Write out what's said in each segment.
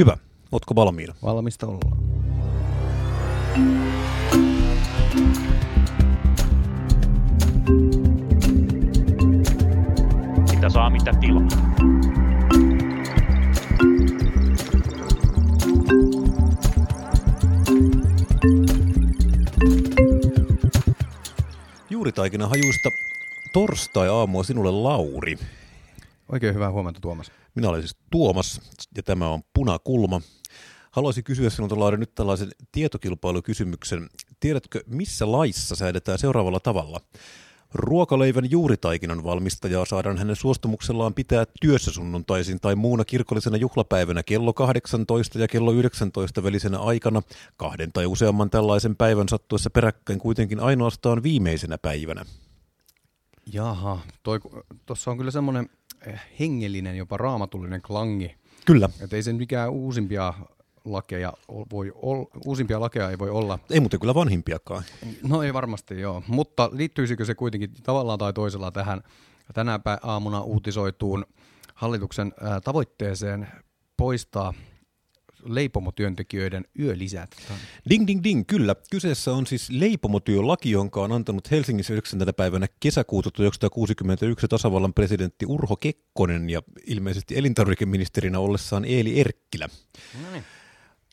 Hyvä. Ootko valmiina? Valmista ollaan. Mitä saa, mitä tilaa. Juuritaikina hajuista torstai-aamua sinulle Lauri. Oikein hyvää huomenta Tuomas. Minä olen siis Tuomas ja tämä on Punakulma. Haluaisin kysyä sinulta Lauri nyt tällaisen tietokilpailukysymyksen. Tiedätkö, missä laissa säädetään seuraavalla tavalla? Ruokaleivän juuritaikinan valmistajaa saadaan hänen suostumuksellaan pitää työssä sunnuntaisin tai muuna kirkollisena juhlapäivänä kello 18 ja kello 19 välisenä aikana, kahden tai useamman tällaisen päivän sattuessa peräkkäin kuitenkin ainoastaan viimeisenä päivänä. Jaha, tuossa on kyllä semmoinen hengellinen, jopa raamatullinen klangi. Kyllä. Että ei sen mikään uusimpia lakeja voi olla, uusimpia lakeja ei voi olla. Ei muuten kyllä vanhimpiakaan. No ei varmasti joo, mutta liittyisikö se kuitenkin tavallaan tai toisella tähän tänä aamuna uutisoituun hallituksen tavoitteeseen poistaa leipomotyöntekijöiden yölisät. Ding, ding, ding, kyllä. Kyseessä on siis leipomotyölaki, jonka on antanut Helsingissä 9. päivänä kesäkuuta 1961 tasavallan presidentti Urho Kekkonen ja ilmeisesti elintarvikeministerinä ollessaan Eeli Erkkilä. No niin.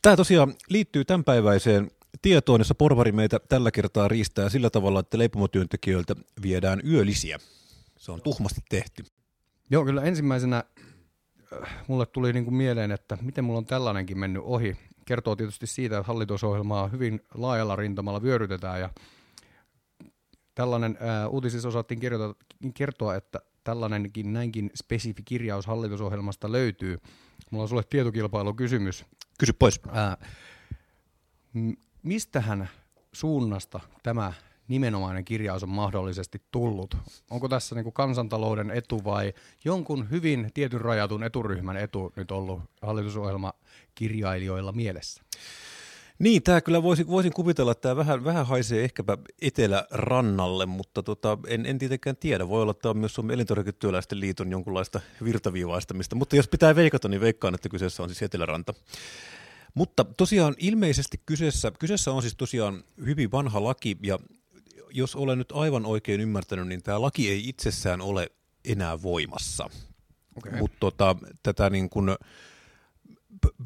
Tämä tosiaan liittyy tämänpäiväiseen tietoon, jossa porvari meitä tällä kertaa riistää sillä tavalla, että leipomotyöntekijöiltä viedään yölisiä. Se on tuhmasti tehty. Joo, kyllä ensimmäisenä mulle tuli niin kuin mieleen, että miten mulla on tällainenkin mennyt ohi. Kertoo tietysti siitä, että hallitusohjelmaa hyvin laajalla rintamalla vyörytetään ja tällainen ää, äh, uutisissa osattiin kirjoita, kertoa, että tällainenkin näinkin spesifi kirjaus hallitusohjelmasta löytyy. Mulla on sulle tietokilpailukysymys. Kysy pois. Ää, mistähän suunnasta tämä nimenomainen kirjaus on mahdollisesti tullut? Onko tässä niin kuin kansantalouden etu vai jonkun hyvin tietyn rajatun eturyhmän etu nyt ollut hallitusohjelmakirjailijoilla mielessä? Niin, tämä kyllä voisin, voisin kuvitella, että tämä vähän, vähän haisee ehkäpä etelärannalle, mutta tota, en, en tietenkään tiedä. Voi olla, että tämä on myös Suomen elintarviketyöläisten liiton jonkunlaista virtaviivaistamista, mutta jos pitää veikata, niin veikkaan, että kyseessä on siis eteläranta. Mutta tosiaan ilmeisesti kyseessä, kyseessä on siis tosiaan hyvin vanha laki, ja jos olen nyt aivan oikein ymmärtänyt, niin tämä laki ei itsessään ole enää voimassa. Okay. Mutta tota, tätä niin kuin,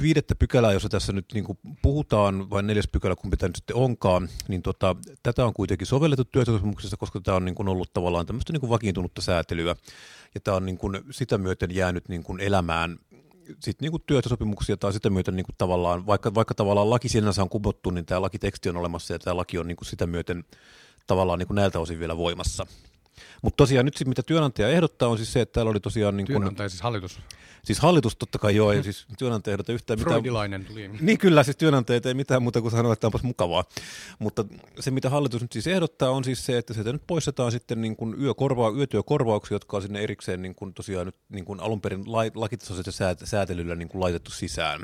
viidettä pykälää, jossa tässä nyt niin puhutaan, vai neljäs pykälä, kumpi tämä nyt sitten onkaan, niin tota, tätä on kuitenkin sovellettu työsopimuksessa, koska tämä on niin kuin ollut tavallaan tämmöistä niin kuin vakiintunutta säätelyä, ja tämä on niin kuin sitä myöten jäänyt niin kuin elämään sit niin kuin työsopimuksia tai sitä myöten niin kuin tavallaan, vaikka, vaikka tavallaan laki sinänsä on kumottu, niin tämä lakiteksti on olemassa ja tämä laki on niin kuin sitä myöten tavallaan niin kuin näiltä osin vielä voimassa. Mutta tosiaan nyt mitä työnantaja ehdottaa on siis se, että täällä oli tosiaan... Niin kun, työnantaja siis hallitus. Siis hallitus totta kai joo, ei siis työnantaja ehdota yhtään mitään. Freudilainen tuli. Niin kyllä, siis työnantaja ei mitään muuta kuin sanoa, että onpas mukavaa. Mutta se mitä hallitus nyt siis ehdottaa on siis se, että sieltä nyt poistetaan sitten niin kuin yökorva, yötyökorvauksia, jotka on sinne erikseen niin kuin tosiaan nyt niin kuin alun perin lakitasoisella säätelyllä niin kuin laitettu sisään.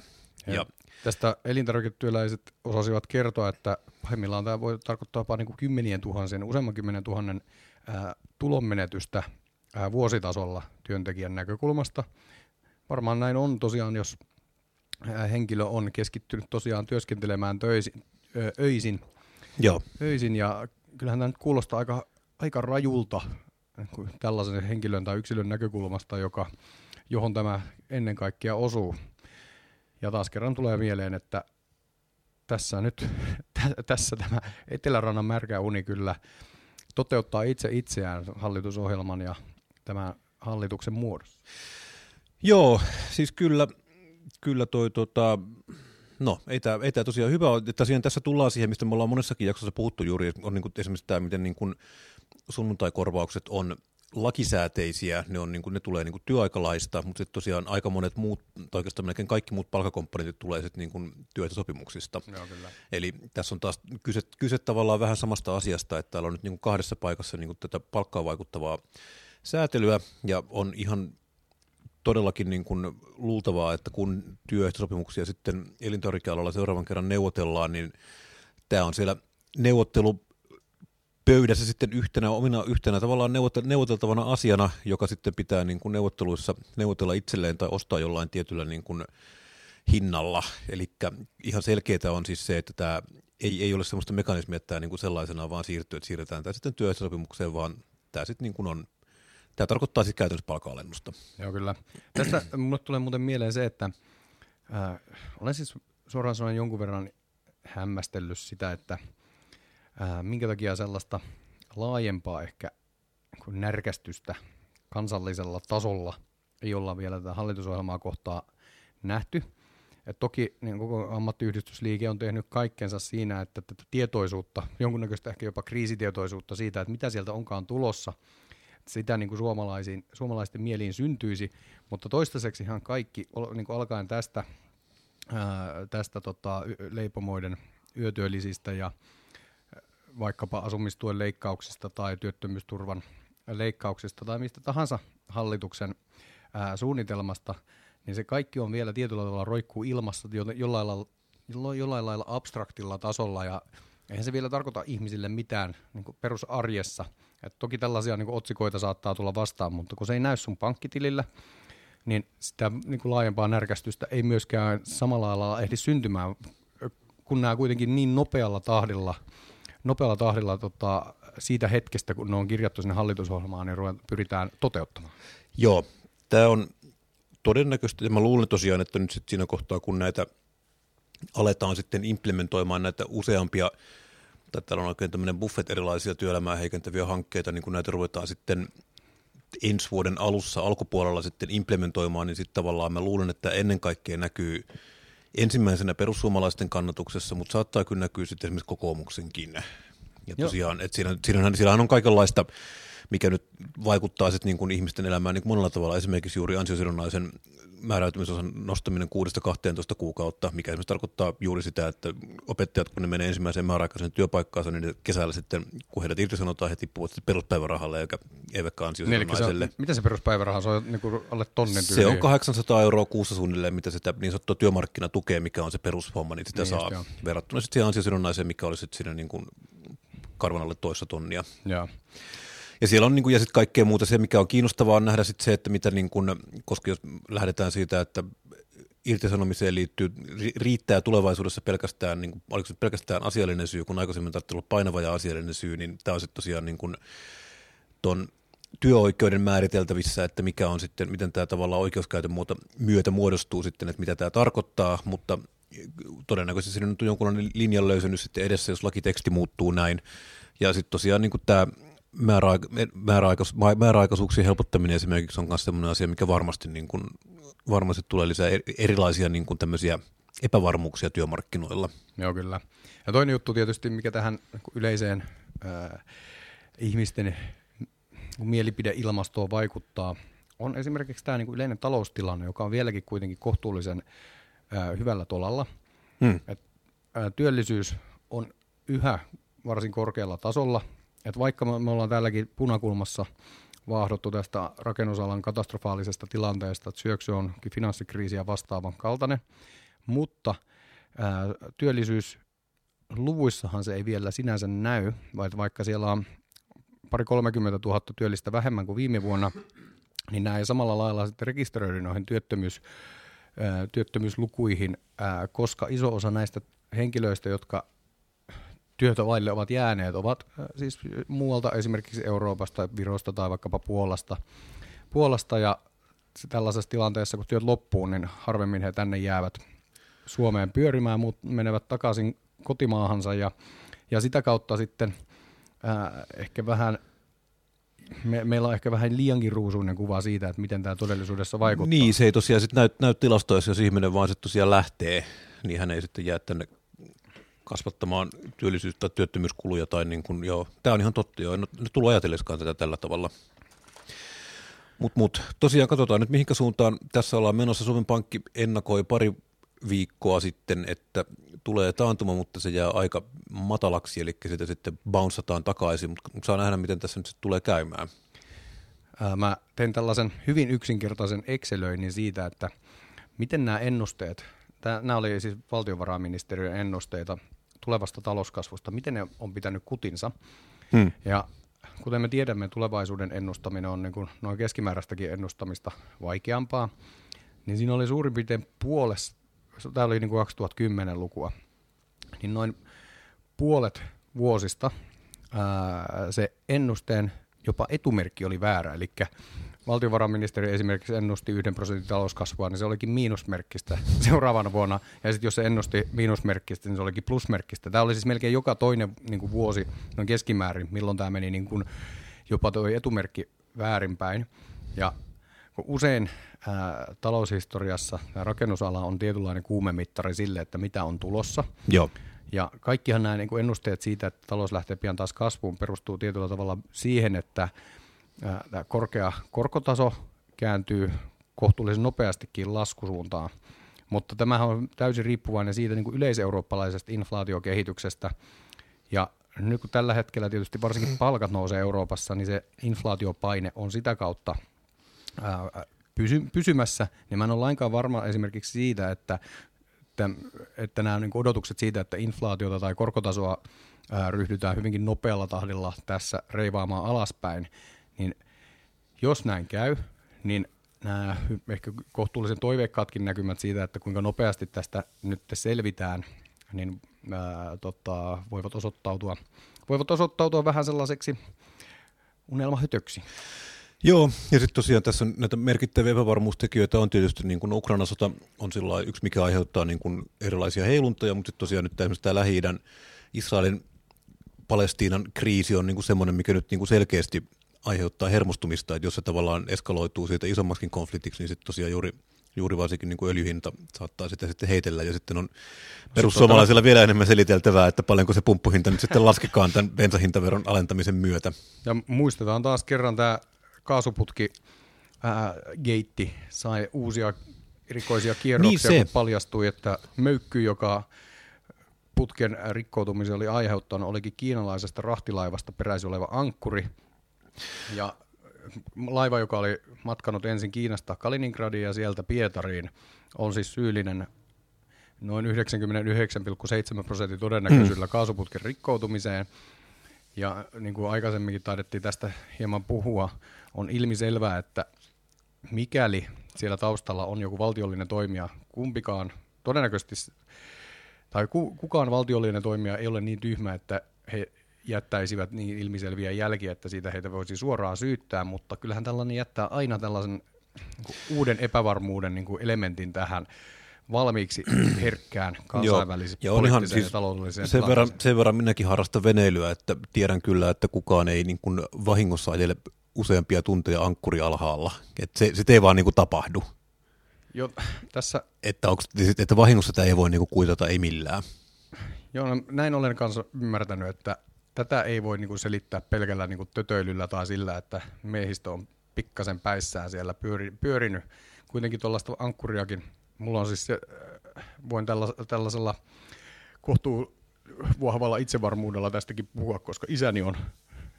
Ja, ja Tästä elintarviketyöläiset osasivat kertoa, että pahimmillaan tämä voi tarkoittaa jopa niin kuin kymmenien tuhansien, useamman kymmenen tuhannen ää, tulonmenetystä ää, vuositasolla työntekijän näkökulmasta. Varmaan näin on tosiaan, jos ää, henkilö on keskittynyt tosiaan työskentelemään töisin, ö, öisin, Joo. öisin ja kyllähän tämä nyt kuulostaa aika, aika rajulta tällaisen henkilön tai yksilön näkökulmasta, joka, johon tämä ennen kaikkea osuu. Ja taas kerran tulee mieleen, että tässä nyt, tässä tämä Etelärannan märkä uni kyllä toteuttaa itse itseään hallitusohjelman ja tämän hallituksen muodossa. Joo, siis kyllä, kyllä toi tota, no ei tämä, ei tämä tosiaan hyvä ole. Tosiaan tässä tullaan siihen, mistä me ollaan monessakin jaksossa puhuttu juuri, on niin kuin esimerkiksi tämä, miten niin kuin sunnuntaikorvaukset on lakisääteisiä, ne, on, niin kuin, ne tulee niin kuin työaikalaista, mutta sitten tosiaan aika monet muut, tai oikeastaan melkein kaikki muut palkakomponentit tulee sitten niin kuin työehtosopimuksista. Joo, kyllä. Eli tässä on taas kyse, kyse tavallaan vähän samasta asiasta, että täällä on nyt niin kuin kahdessa paikassa niin kuin tätä palkkaa vaikuttavaa säätelyä, ja on ihan todellakin niin kuin luultavaa, että kun työehtosopimuksia sitten elintarvikealalla seuraavan kerran neuvotellaan, niin tämä on siellä neuvottelu pöydässä sitten yhtenä, omina, yhtenä tavallaan neuvoteltavana asiana, joka sitten pitää niin kuin neuvotteluissa neuvotella itselleen tai ostaa jollain tietyllä niin kuin hinnalla. Eli ihan selkeää on siis se, että tämä ei, ei ole sellaista mekanismia, että tämä niin kuin sellaisena vaan siirtyy, että siirretään tämä sitten työsopimukseen, vaan tämä sitten niin kuin on Tämä tarkoittaa siis käytännössä palka-alennusta. Joo, kyllä. Tästä minulle tulee muuten mieleen se, että äh, olen siis suoraan sanoen jonkun verran hämmästellyt sitä, että äh, minkä takia sellaista laajempaa ehkä niin närkästystä kansallisella tasolla ei olla vielä tätä hallitusohjelmaa kohtaa nähty. Et toki niin koko ammattiyhdistysliike on tehnyt kaikkensa siinä, että tätä tietoisuutta, jonkunnäköistä ehkä jopa kriisitietoisuutta siitä, että mitä sieltä onkaan tulossa, sitä niin kuin suomalaisiin, suomalaisten mieliin syntyisi, mutta toistaiseksi ihan kaikki, niin kuin alkaen tästä, ää, tästä tota, leipomoiden yötyöllisistä ja vaikkapa asumistuen leikkauksista tai työttömyysturvan leikkauksista tai mistä tahansa hallituksen ää, suunnitelmasta, niin se kaikki on vielä tietyllä tavalla roikkuu ilmassa jollain lailla, jollain lailla abstraktilla tasolla ja eihän se vielä tarkoita ihmisille mitään niin perusarjessa. Et toki tällaisia niin otsikoita saattaa tulla vastaan, mutta kun se ei näy sun pankkitilillä, niin sitä niin kuin laajempaa närkästystä ei myöskään samalla lailla ehdi syntymään, kun nämä kuitenkin niin nopealla tahdilla, nopealla tahdilla tota, siitä hetkestä, kun ne on kirjattu sinne hallitusohjelmaan, niin pyritään toteuttamaan. Joo, tämä on todennäköisesti, ja mä luulen tosiaan, että nyt sitten siinä kohtaa, kun näitä aletaan sitten implementoimaan näitä useampia, tai täällä on oikein tämmöinen buffet erilaisia työelämää heikentäviä hankkeita, niin kun näitä ruvetaan sitten ensi vuoden alussa alkupuolella sitten implementoimaan, niin sitten tavallaan mä luulen, että ennen kaikkea näkyy ensimmäisenä perussuomalaisten kannatuksessa, mutta saattaa kyllä näkyä sitten esimerkiksi kokoomuksenkin. Ja tosiaan, että siinä, siinähän, siinähän on kaikenlaista mikä nyt vaikuttaa sitten niin kuin ihmisten elämään niin kuin monella tavalla. Esimerkiksi juuri ansiosidonnaisen määräytymisosan nostaminen 6-12 kuukautta, mikä esimerkiksi tarkoittaa juuri sitä, että opettajat, kun ne menee ensimmäiseen määräaikaisen työpaikkaansa, niin kesällä sitten, kun heidät irtisanotaan, he tippuvat peruspäivärahalle eikä, eivätkä ansiosidonnaiselle. Se mitä se peruspäiväraha se on niin kuin alle tonnin Se on 800 euroa kuussa suunnilleen, mitä sitä niin sanottua työmarkkinatukea, mikä on se perushomma, niin sitä niin, saa just, verrattuna sitten siihen ansiosidonnaiseen, mikä olisi sitten siinä niin kuin karvan alle toista tonnia. Joo. Ja siellä on niin kuin, ja sitten kaikkea muuta. Se, mikä on kiinnostavaa, on nähdä sitten se, että mitä, niin kuin, koska jos lähdetään siitä, että irtisanomiseen liittyy, riittää tulevaisuudessa pelkästään, niin kuin, oliko se pelkästään asiallinen syy, kun aikaisemmin tarvitsee olla painava ja asiallinen syy, niin tämä on sitten tosiaan niin kuin, ton työoikeuden määriteltävissä, että mikä on sitten, miten tämä tavallaan oikeuskäytön muuta, myötä muodostuu sitten, että mitä tämä tarkoittaa, mutta todennäköisesti siinä on jonkunlainen linjan löysänyt sitten edessä, jos lakiteksti muuttuu näin. Ja sitten tosiaan niin tämä määräaikais, määräaikaisuuksien helpottaminen esimerkiksi on myös sellainen asia, mikä varmasti, niin kuin, varmasti tulee lisää erilaisia niin kuin tämmöisiä epävarmuuksia työmarkkinoilla. Joo, kyllä. Ja toinen juttu tietysti, mikä tähän yleiseen äh, ihmisten mielipideilmastoon vaikuttaa, on esimerkiksi tämä niin yleinen taloustilanne, joka on vieläkin kuitenkin kohtuullisen äh, hyvällä tolalla. Hmm. Et, äh, työllisyys on yhä varsin korkealla tasolla, et vaikka me, me ollaan täälläkin punakulmassa vaahdottu tästä rakennusalan katastrofaalisesta tilanteesta, että syöksy on finanssikriisiä vastaavan kaltainen, mutta ää, työllisyysluvuissahan se ei vielä sinänsä näy, vaikka siellä on pari 30 000 työllistä vähemmän kuin viime vuonna, niin nämä ei samalla lailla sitten rekisteröidy noihin työttömyys, ää, työttömyyslukuihin, ää, koska iso osa näistä henkilöistä, jotka työtä vaille ovat jääneet, ovat äh, siis muualta esimerkiksi Euroopasta, Virosta tai vaikkapa Puolasta. Puolasta ja tällaisessa tilanteessa, kun työt loppuu, niin harvemmin he tänne jäävät Suomeen pyörimään, mutta menevät takaisin kotimaahansa ja, ja sitä kautta sitten äh, ehkä vähän me, meillä on ehkä vähän liiankin ruusuinen kuva siitä, että miten tämä todellisuudessa vaikuttaa. Niin, se ei tosiaan sitten näy, näy tilastoissa, jos ihminen vaan sitten tosiaan lähtee, niin hän ei sitten jää tänne kasvattamaan työllisyys- tai työttömyyskuluja. Tai niin kuin, joo, tämä on ihan totta, joo. En tullut ajatelleskaan tätä tällä tavalla. Mutta mut, tosiaan katsotaan nyt mihinkä suuntaan tässä ollaan menossa. Suomen Pankki ennakoi pari viikkoa sitten, että tulee taantuma, mutta se jää aika matalaksi, eli sitä sitten bounceataan takaisin, mutta saa nähdä, miten tässä nyt tulee käymään. Mä tein tällaisen hyvin yksinkertaisen Excelöinnin siitä, että miten nämä ennusteet, nämä oli siis valtiovarainministeriön ennusteita tulevasta talouskasvusta, miten ne on pitänyt kutinsa. Hmm. Ja kuten me tiedämme, tulevaisuuden ennustaminen on niin kuin noin keskimääräistäkin ennustamista vaikeampaa, niin siinä oli suurin piirtein puolessa, tämä oli niin kuin 2010 lukua, niin noin puolet vuosista ää, se ennusteen jopa etumerkki oli väärä, eli valtiovarainministeri esimerkiksi ennusti yhden prosentin talouskasvua, niin se olikin miinusmerkkistä seuraavana vuonna, ja sitten jos se ennusti miinusmerkkistä, niin se olikin plusmerkkistä. Tämä oli siis melkein joka toinen niin kuin vuosi noin keskimäärin, milloin tämä meni niin kuin jopa tuo etumerkki väärinpäin. Ja kun usein ää, taloushistoriassa tämä rakennusala on tietynlainen kuumemittari sille, että mitä on tulossa. Joo. Ja kaikkihan nämä niin kuin ennusteet siitä, että talous lähtee pian taas kasvuun, perustuu tietyllä tavalla siihen, että tämä korkea korkotaso kääntyy kohtuullisen nopeastikin laskusuuntaan. Mutta tämähän on täysin riippuvainen siitä niin kuin yleiseurooppalaisesta inflaatiokehityksestä. Ja nyt kun tällä hetkellä tietysti varsinkin palkat nousee Euroopassa, niin se inflaatiopaine on sitä kautta ää, pysy, pysymässä, niin mä en ole lainkaan varma esimerkiksi siitä, että, että, että nämä niin odotukset siitä, että inflaatiota tai korkotasoa ää, ryhdytään hyvinkin nopealla tahdilla tässä reivaamaan alaspäin, niin jos näin käy, niin nämä ehkä kohtuullisen toiveikkaatkin näkymät siitä, että kuinka nopeasti tästä nyt selvitään, niin ää, tota, voivat, osoittautua, voivat osoittautua vähän sellaiseksi unelmahytöksi. Joo, ja sitten tosiaan tässä on näitä merkittäviä epävarmuustekijöitä on tietysti niin kuin Ukrainan sota on sillä yksi, mikä aiheuttaa niin kuin erilaisia heiluntoja, mutta sitten tosiaan nyt esimerkiksi tämä lähi Israelin Palestiinan kriisi on niin kuin semmoinen, mikä nyt niin kuin selkeästi aiheuttaa hermostumista, että jos se tavallaan eskaloituu siitä isommaksikin konfliktiksi, niin sitten tosiaan juuri, juuri varsinkin niin kuin öljyhinta saattaa sitä sitten heitellä, ja sitten on perussuomalaisilla vielä enemmän seliteltävää, että paljonko se pumppuhinta nyt sitten laskekaan tämän bensahintaveron alentamisen myötä. Ja muistetaan taas kerran tämä kaasuputki ää, geitti sai uusia erikoisia kierroksia, niin kun paljastui, että möykky, joka putken rikkoutumisen oli aiheuttanut, olikin kiinalaisesta rahtilaivasta peräisin oleva ankkuri. Ja laiva, joka oli matkanut ensin Kiinasta Kaliningradiin ja sieltä Pietariin, on siis syyllinen noin 99,7 prosentin todennäköisyydellä mm. kaasuputken rikkoutumiseen. Ja niin kuin aikaisemminkin taidettiin tästä hieman puhua, on ilmiselvää, että mikäli siellä taustalla on joku valtiollinen toimija, kumpikaan todennäköisesti, tai kukaan valtiollinen toimija ei ole niin tyhmä, että he jättäisivät niin ilmiselviä jälkiä, että siitä heitä voisi suoraan syyttää, mutta kyllähän tällainen jättää aina tällaisen uuden epävarmuuden niin kuin elementin tähän valmiiksi herkkään kansainväliseen ja poliittiseen siis ja taloudelliseen sen verran, sen verran minäkin harrastan veneilyä, että tiedän kyllä, että kukaan ei niin kuin vahingossa ajele useampia tunteja ankkuri alhaalla. että se, se ei vaan niin kuin tapahdu. Jo, tässä... Että, onko, että vahingossa tämä ei voi niin kuin kuitata, ei millään. Joo, no, näin olen kanssa ymmärtänyt, että tätä ei voi niin kuin selittää pelkällä niin kuin tötöilyllä tai sillä, että miehistö on pikkasen päissään siellä pyöri, pyörinyt. Kuitenkin tuollaista ankkuriakin, mulla on siis äh, voin tällaisella kohtuu vahvalla itsevarmuudella tästäkin puhua, koska isäni on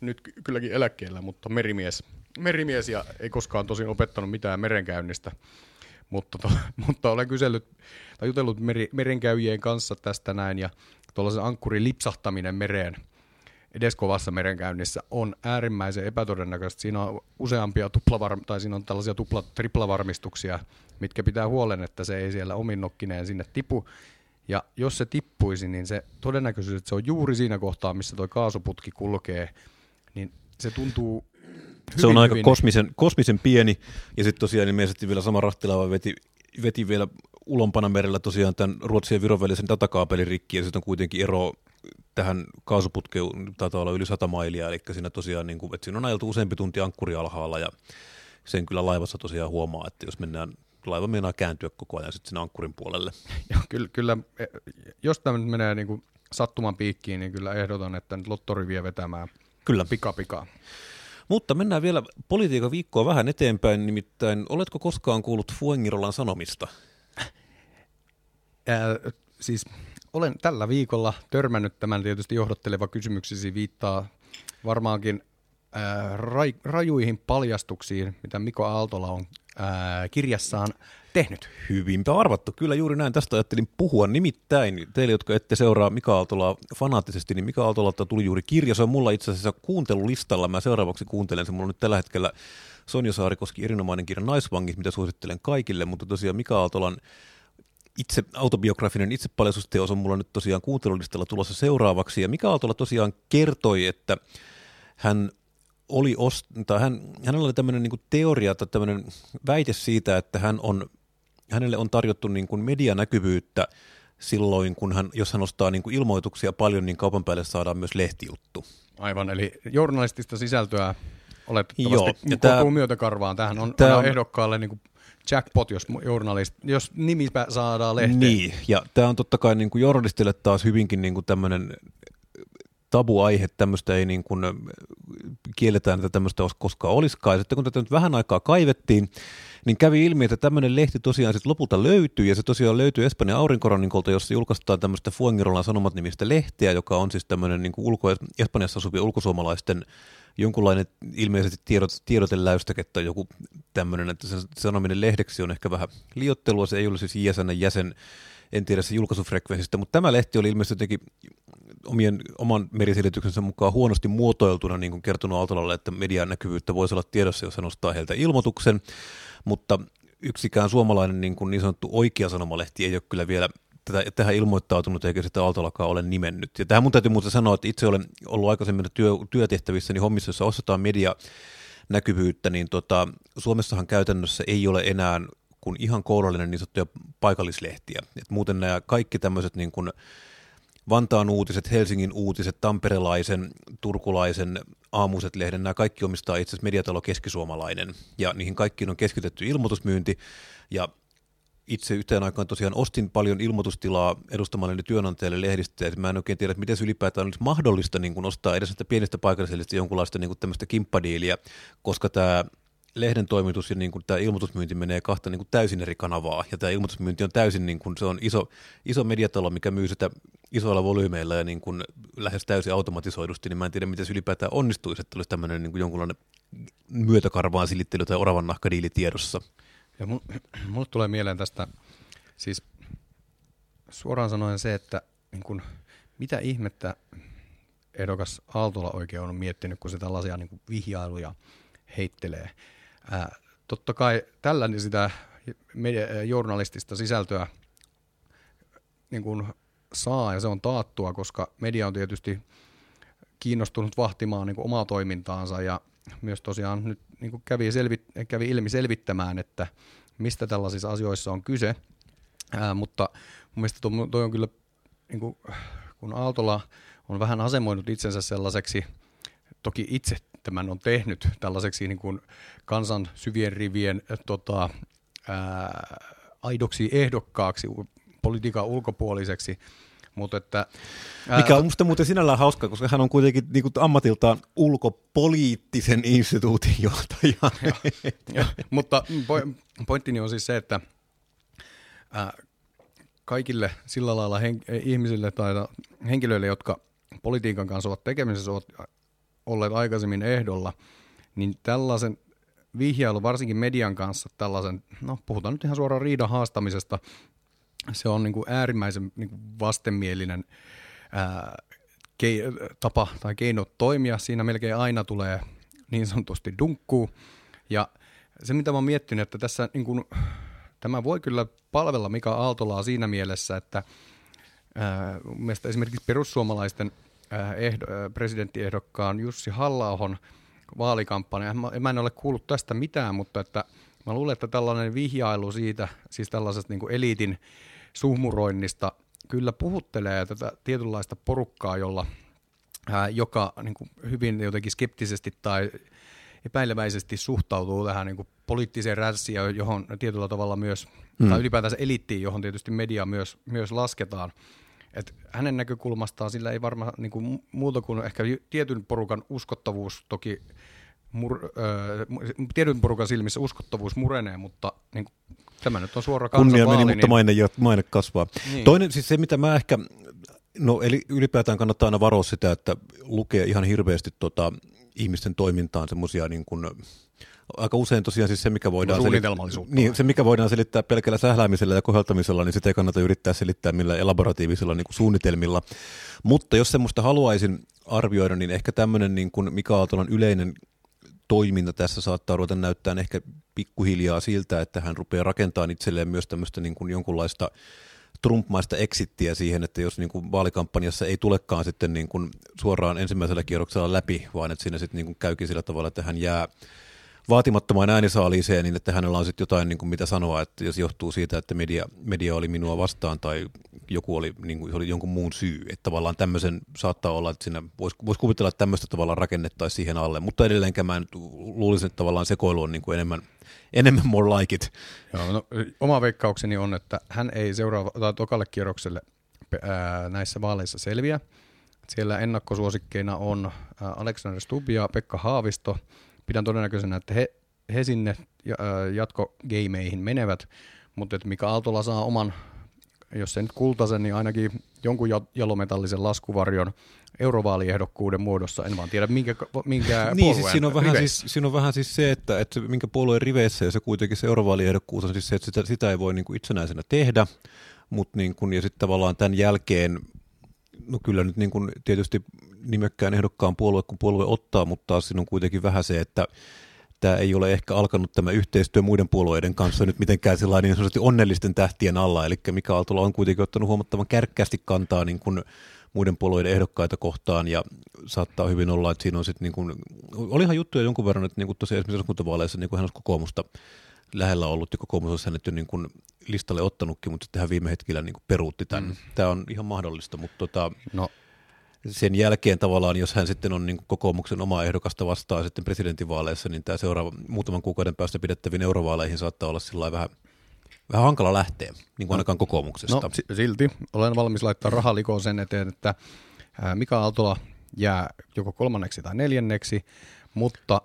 nyt kylläkin eläkkeellä, mutta merimies, merimies ja ei koskaan tosin opettanut mitään merenkäynnistä. Mutta, to, mutta olen kysellyt tai jutellut meri, merenkäyjien kanssa tästä näin ja tuollaisen ankkurin lipsahtaminen mereen edes kovassa merenkäynnissä on äärimmäisen epätodennäköistä. Siinä on useampia tuplavar- tai siinä on tällaisia tupla, triplavarmistuksia, mitkä pitää huolen, että se ei siellä omin nokkineen sinne tipu. Ja jos se tippuisi, niin se todennäköisyys, että se on juuri siinä kohtaa, missä tuo kaasuputki kulkee, niin se tuntuu hyvin, Se on aika hyvin... kosmisen, kosmisen pieni, ja sitten tosiaan ilmeisesti vielä sama rahtilaiva veti, veti vielä ulompana merellä tosiaan tämän Ruotsin ja Viron välisen datakaapelin rikki, ja sitten on kuitenkin ero tähän kaasuputkeen, taitaa olla yli 100 mailia, eli siinä tosiaan, niin kuin, että siinä on ajeltu useampi tunti ankkuri alhaalla, ja sen kyllä laivassa tosiaan huomaa, että jos mennään laiva meinaa kääntyä koko ajan sitten sinne ankkurin puolelle. Joo, kyllä, kyllä e, jos tämä menee niin kuin sattuman piikkiin, niin kyllä ehdotan, että nyt lottori vie vetämään Kyllä. Pika pika. Mutta mennään vielä politiikan viikkoa vähän eteenpäin, nimittäin oletko koskaan kuullut Fuengirolan sanomista? Ää, siis olen tällä viikolla törmännyt tämän tietysti johdatteleva kysymyksesi viittaa varmaankin ää, raj, rajuihin paljastuksiin, mitä Miko Aaltola on ää, kirjassaan tehnyt. Hyvinpä arvattu. Kyllä juuri näin. Tästä ajattelin puhua. Nimittäin teille, jotka ette seuraa Mika Aaltolaa fanaattisesti, niin Mika Aaltolalta tuli juuri kirja. Se on mulla itse asiassa kuuntelulistalla. Mä seuraavaksi kuuntelen se. Mulla on nyt tällä hetkellä Sonja Saarikoski erinomainen kirja Naisvangit, mitä suosittelen kaikille, mutta tosiaan Mika Aaltolan itse autobiografinen itsepaljastusteos on mulla nyt tosiaan kuuntelulistalla tulossa seuraavaksi. Ja Mika Aaltola tosiaan kertoi, että hän oli ost- tai hän, hänellä oli tämmöinen niin teoria tai tämmöinen väite siitä, että hän on, hänelle on tarjottu niin kuin medianäkyvyyttä silloin, kun hän, jos hän ostaa niin kuin ilmoituksia paljon, niin kaupan päälle saadaan myös lehtijuttu. Aivan, eli journalistista sisältöä oletettavasti Joo, ja tää- myötäkarvaan. Tämähän on, on- ehdokkaalle niin kuin jackpot, jos journalist, jos nimi saadaan lehteen. Niin, ja tämä on totta kai niin kuin journalistille taas hyvinkin niin kuin tämmöinen tabuaihe, tämmöistä ei niin kuin, kielletään, että tämmöistä os- koskaan olisikaan. Ja sitten kun tätä nyt vähän aikaa kaivettiin, niin kävi ilmi, että tämmöinen lehti tosiaan sitten lopulta löytyi, ja se tosiaan löytyi Espanjan aurinkorannikolta, jossa julkaistaan tämmöistä Fuengirolan sanomat nimistä lehteä, joka on siis tämmöinen niin kuin ulko, Espanjassa asuvien ulkosuomalaisten jonkunlainen ilmeisesti tiedot, tiedoteläystäke tai joku tämmöinen, että sen sanominen lehdeksi on ehkä vähän liottelua, se ei ole siis ISN jäsen, en tiedä se julkaisufrekvenssistä, mutta tämä lehti oli ilmeisesti jotenkin omien, oman meriselityksensä mukaan huonosti muotoiltuna niin kuin kertonut Aaltolalle, että median näkyvyyttä voisi olla tiedossa, jos hän ostaa heiltä ilmoituksen, mutta yksikään suomalainen niin, kuin niin sanottu oikea sanomalehti ei ole kyllä vielä tätä, tähän ilmoittautunut eikä sitä Aaltolakaan ole nimennyt. Ja tähän mun täytyy muuten sanoa, että itse olen ollut aikaisemmin työ, työtehtävissä niin hommissa, jossa ostetaan media näkyvyyttä, niin tota, Suomessahan käytännössä ei ole enää kuin ihan kourallinen niin sanottuja paikallislehtiä. Et muuten nämä kaikki tämmöiset niin kuin Vantaan uutiset, Helsingin uutiset, Tamperelaisen, Turkulaisen, Aamuset lehden, nämä kaikki omistaa itse asiassa mediatalo keskisuomalainen, ja niihin kaikkiin on keskitetty ilmoitusmyynti, ja itse yhteen aikaan tosiaan ostin paljon ilmoitustilaa edustamalleni työnantajalle lehdistä, ja mä en oikein tiedä, että miten se ylipäätään olisi mahdollista niin kuin ostaa edes näistä pienistä paikallisista jonkunlaista niin kuin tämmöistä kimppadiiliä, koska tämä lehden toimitus ja niin kuin tämä ilmoitusmyynti menee kahta niin kuin täysin eri kanavaa, ja tämä ilmoitusmyynti on täysin, niin kuin, se on iso, iso mediatalo, mikä myy sitä isoilla volyymeilla ja niin kuin lähes täysin automatisoidusti, niin mä en tiedä, miten se ylipäätään onnistuisi, että olisi tämmöinen niin kuin jonkunlainen myötäkarvaan silittely tai oravan nahkadiili tiedossa. Ja mulle tulee mieleen tästä siis suoraan sanoen se, että niin kun, mitä ihmettä ehdokas Aaltola oikein on miettinyt, kun se tällaisia niin kuin vihjailuja heittelee. Ää, totta kai tällainen sitä media, journalistista sisältöä niin kuin saa ja se on taattua, koska media on tietysti kiinnostunut vahtimaan niin omaa toimintaansa ja myös tosiaan nyt niin kuin kävi, selvit, kävi ilmi selvittämään, että mistä tällaisissa asioissa on kyse. Ää, mutta mun mielestä toi on kyllä, niin kuin, kun Aaltola on vähän asemoinut itsensä sellaiseksi, toki itse tämän on tehnyt tällaiseksi niin kuin kansan syvien rivien tota, ää, aidoksi ehdokkaaksi politiikan ulkopuoliseksi, mutta että... Ää, Mikä on musta muuten sinällään hauska, koska hän on kuitenkin niin kuin ammatiltaan ulkopoliittisen instituutin johtaja. jo, jo, mutta pointtini on siis se, että ää, kaikille sillä lailla hen, ihmisille tai henkilöille, jotka politiikan kanssa ovat tekemisessä, ovat olleet aikaisemmin ehdolla, niin tällaisen vihjailu, varsinkin median kanssa, tällaisen, no puhutaan nyt ihan suoraan riidan haastamisesta, se on niin kuin äärimmäisen niin kuin vastenmielinen ää, kei, tapa tai keino toimia. Siinä melkein aina tulee niin sanotusti dunkkuu. Ja se, mitä mä oon miettinyt, että tässä niin kuin, tämä voi kyllä palvella Mika Aaltolaa siinä mielessä, että ää, mielestä esimerkiksi perussuomalaisten ää, ehdo, ää, presidenttiehdokkaan Jussi halla vaalikampanja, mä, mä en ole kuullut tästä mitään, mutta että mä luulen, että tällainen vihjailu siitä, siis tällaisesta niin kuin eliitin suhmuroinnista kyllä puhuttelee tätä tietynlaista porukkaa, jolla, ää, joka niin kuin hyvin jotenkin skeptisesti tai epäileväisesti suhtautuu tähän niin kuin poliittiseen rässiin, johon tietyllä tavalla myös, mm. tai ylipäätänsä eliittiin, johon tietysti media myös, myös lasketaan. Et hänen näkökulmastaan sillä ei varmaan niin kuin muuta kuin ehkä tietyn porukan uskottavuus toki mur, ö, tietyn porukan silmissä uskottavuus murenee, mutta niin kuin, tämä nyt on suora Kunnia meni, mutta maine, maine kasvaa. Niin. Toinen siis se, mitä mä ehkä, no eli ylipäätään kannattaa aina varoa sitä, että lukee ihan hirveästi tota, ihmisten toimintaan semmoisia niin kuin, aika usein tosiaan siis se, mikä voidaan, selittää, niin, se, mikä voidaan selittää pelkällä sähläämisellä ja koheltamisella, niin sitä ei kannata yrittää selittää millä elaboratiivisilla niin kuin suunnitelmilla. Mutta jos semmoista haluaisin arvioida, niin ehkä tämmöinen niin kuin Mika Aaltolan yleinen toiminta tässä saattaa ruveta näyttää ehkä pikkuhiljaa siltä, että hän rupeaa rakentamaan itselleen myös tämmöistä niin kuin jonkunlaista Trump-maista exittiä siihen, että jos niin kuin vaalikampanjassa ei tulekaan sitten niin kuin suoraan ensimmäisellä kierroksella läpi, vaan että siinä sitten niin kuin käykin sillä tavalla, että hän jää vaatimattomaan äänisaaliiseen, niin että hänellä on sitten jotain, niin kuin mitä sanoa, että jos johtuu siitä, että media, media oli minua vastaan tai joku oli, niin kuin, oli jonkun muun syy, että tavallaan tämmöisen saattaa olla, että siinä voisi vois kuvitella, että tämmöistä tavallaan rakennettaisiin siihen alle, mutta edelleenkään mä luulisin, että tavallaan sekoilu on niin kuin enemmän, enemmän more like it. Joo, no, oma veikkaukseni on, että hän ei seuraava tai tokalle kierrokselle ää, näissä vaaleissa selviä. Siellä ennakkosuosikkeina on Alexander Stubb ja Pekka Haavisto. Pidän todennäköisenä, että he, he sinne jatkogeimeihin menevät, mutta että Mika Aaltola saa oman, jos se nyt kultaisen, niin ainakin jonkun jalometallisen laskuvarjon eurovaaliehdokkuuden muodossa. En vaan tiedä, minkä, minkä niin, siis siinä, on vähän siis, siinä on vähän siis se, että, että minkä puolueen riveissä ja se kuitenkin se eurovaaliehdokkuus on siis se, että sitä, sitä ei voi niin kuin itsenäisenä tehdä, mutta niin kuin, ja sitten tavallaan tämän jälkeen no kyllä nyt niin kuin tietysti nimekkään ehdokkaan puolue, kun puolue ottaa, mutta taas siinä on kuitenkin vähän se, että tämä ei ole ehkä alkanut tämä yhteistyö muiden puolueiden kanssa nyt mitenkään sellainen niin onnellisten tähtien alla, eli Mika Aaltola on kuitenkin ottanut huomattavan kärkkäästi kantaa niin kuin muiden puolueiden ehdokkaita kohtaan ja saattaa hyvin olla, että siinä on sitten niin olihan juttuja jonkun verran, että niin kuin tosiaan esimerkiksi eduskuntavaaleissa niin kuin hän olisi kokoomusta lähellä ollut ja kokoomus olisi hänet jo niin kuin listalle ottanutkin, mutta sitten hän viime hetkellä niin kuin peruutti tämän. Mm. Tämä on ihan mahdollista, mutta tota, no. sen jälkeen tavallaan, jos hän sitten on niin kuin kokoomuksen omaa ehdokasta vastaan sitten presidentinvaaleissa, niin tämä seuraava muutaman kuukauden päästä pidettäviin eurovaaleihin saattaa olla sillä vähän vähän hankala lähteä, niin kuin ainakaan kokoomuksesta. No, silti olen valmis laittaa rahaa likoon sen eteen, että Mika Aaltola jää joko kolmanneksi tai neljänneksi, mutta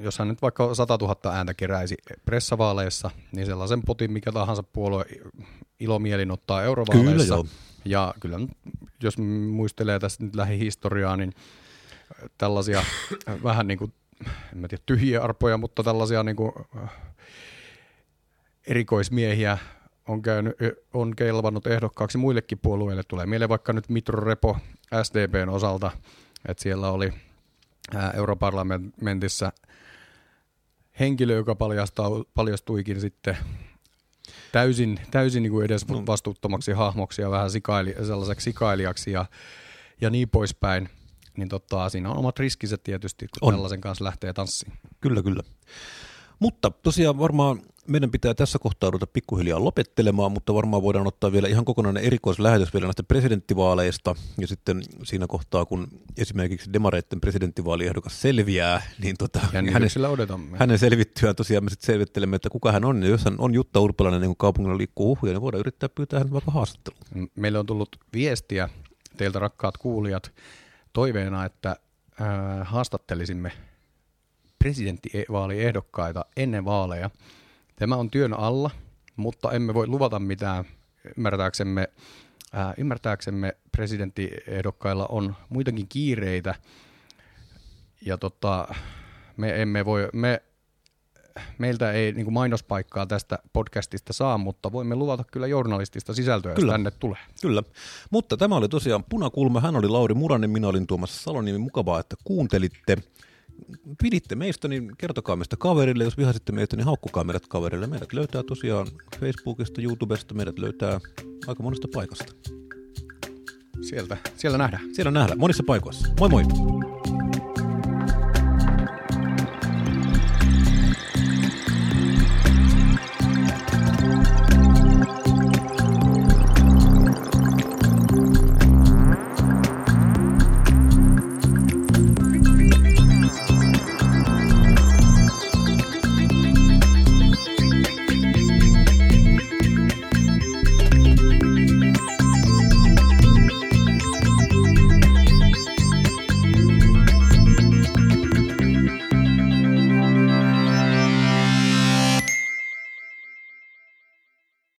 jos hän nyt vaikka 100 000 ääntä keräisi pressavaaleissa, niin sellaisen potin mikä tahansa puolue ilomielin ottaa eurovaaleissa. Kyllä joo. Ja kyllä jos muistelee tästä nyt lähihistoriaa, niin tällaisia vähän niin kuin, en mä tiedä tyhjiä arpoja, mutta tällaisia niin kuin erikoismiehiä on, käynyt, on kelvannut ehdokkaaksi muillekin puolueille. Tulee mieleen vaikka nyt Mitro Repo SDPn osalta, että siellä oli europarlamentissa henkilö, joka paljastuikin sitten täysin, täysin niin kuin edes no. vastuuttomaksi hahmoksi ja vähän sikaili, sellaiseksi sikailijaksi ja, ja niin poispäin. Niin totta, siinä on omat riskiset tietysti, kun on. tällaisen kanssa lähtee tanssiin. Kyllä, kyllä. Mutta tosiaan varmaan meidän pitää tässä kohtaa ruveta pikkuhiljaa lopettelemaan, mutta varmaan voidaan ottaa vielä ihan kokonainen erikoislähetys vielä näistä presidenttivaaleista. Ja sitten siinä kohtaa, kun esimerkiksi demareitten presidenttivaaliehdokas selviää, niin tota, hänen, hänen selvittyään tosiaan me sitten selvittelemme, että kuka hän on. Ja jos hän on Jutta Urpalainen, niin kun kaupungilla liikkuu uhuja, niin voidaan yrittää pyytää hän vaikka haastatteluun. Meille on tullut viestiä teiltä rakkaat kuulijat toiveena, että äh, haastattelisimme presidenttivaaliehdokkaita ennen vaaleja. Tämä on työn alla, mutta emme voi luvata mitään. Ymmärtääksemme, ää, ymmärtääksemme presidenttiehdokkailla on muitakin kiireitä, ja tota, me emme voi, me, meiltä ei niin kuin mainospaikkaa tästä podcastista saa, mutta voimme luvata kyllä journalistista sisältöä, kyllä. jos tänne tulee. Kyllä, mutta tämä oli tosiaan Punakulma. Hän oli Lauri Muranen, minä olin Tuomas Saloniemi. Mukavaa, että kuuntelitte piditte meistä, niin kertokaa meistä kaverille. Jos vihasitte meitä, niin haukkukaa meidät kaverille. Meidät löytää tosiaan Facebookista, YouTubesta, meidät löytää aika monesta paikasta. Sieltä, siellä nähdään. Siellä nähdään, monissa paikoissa. Moi moi!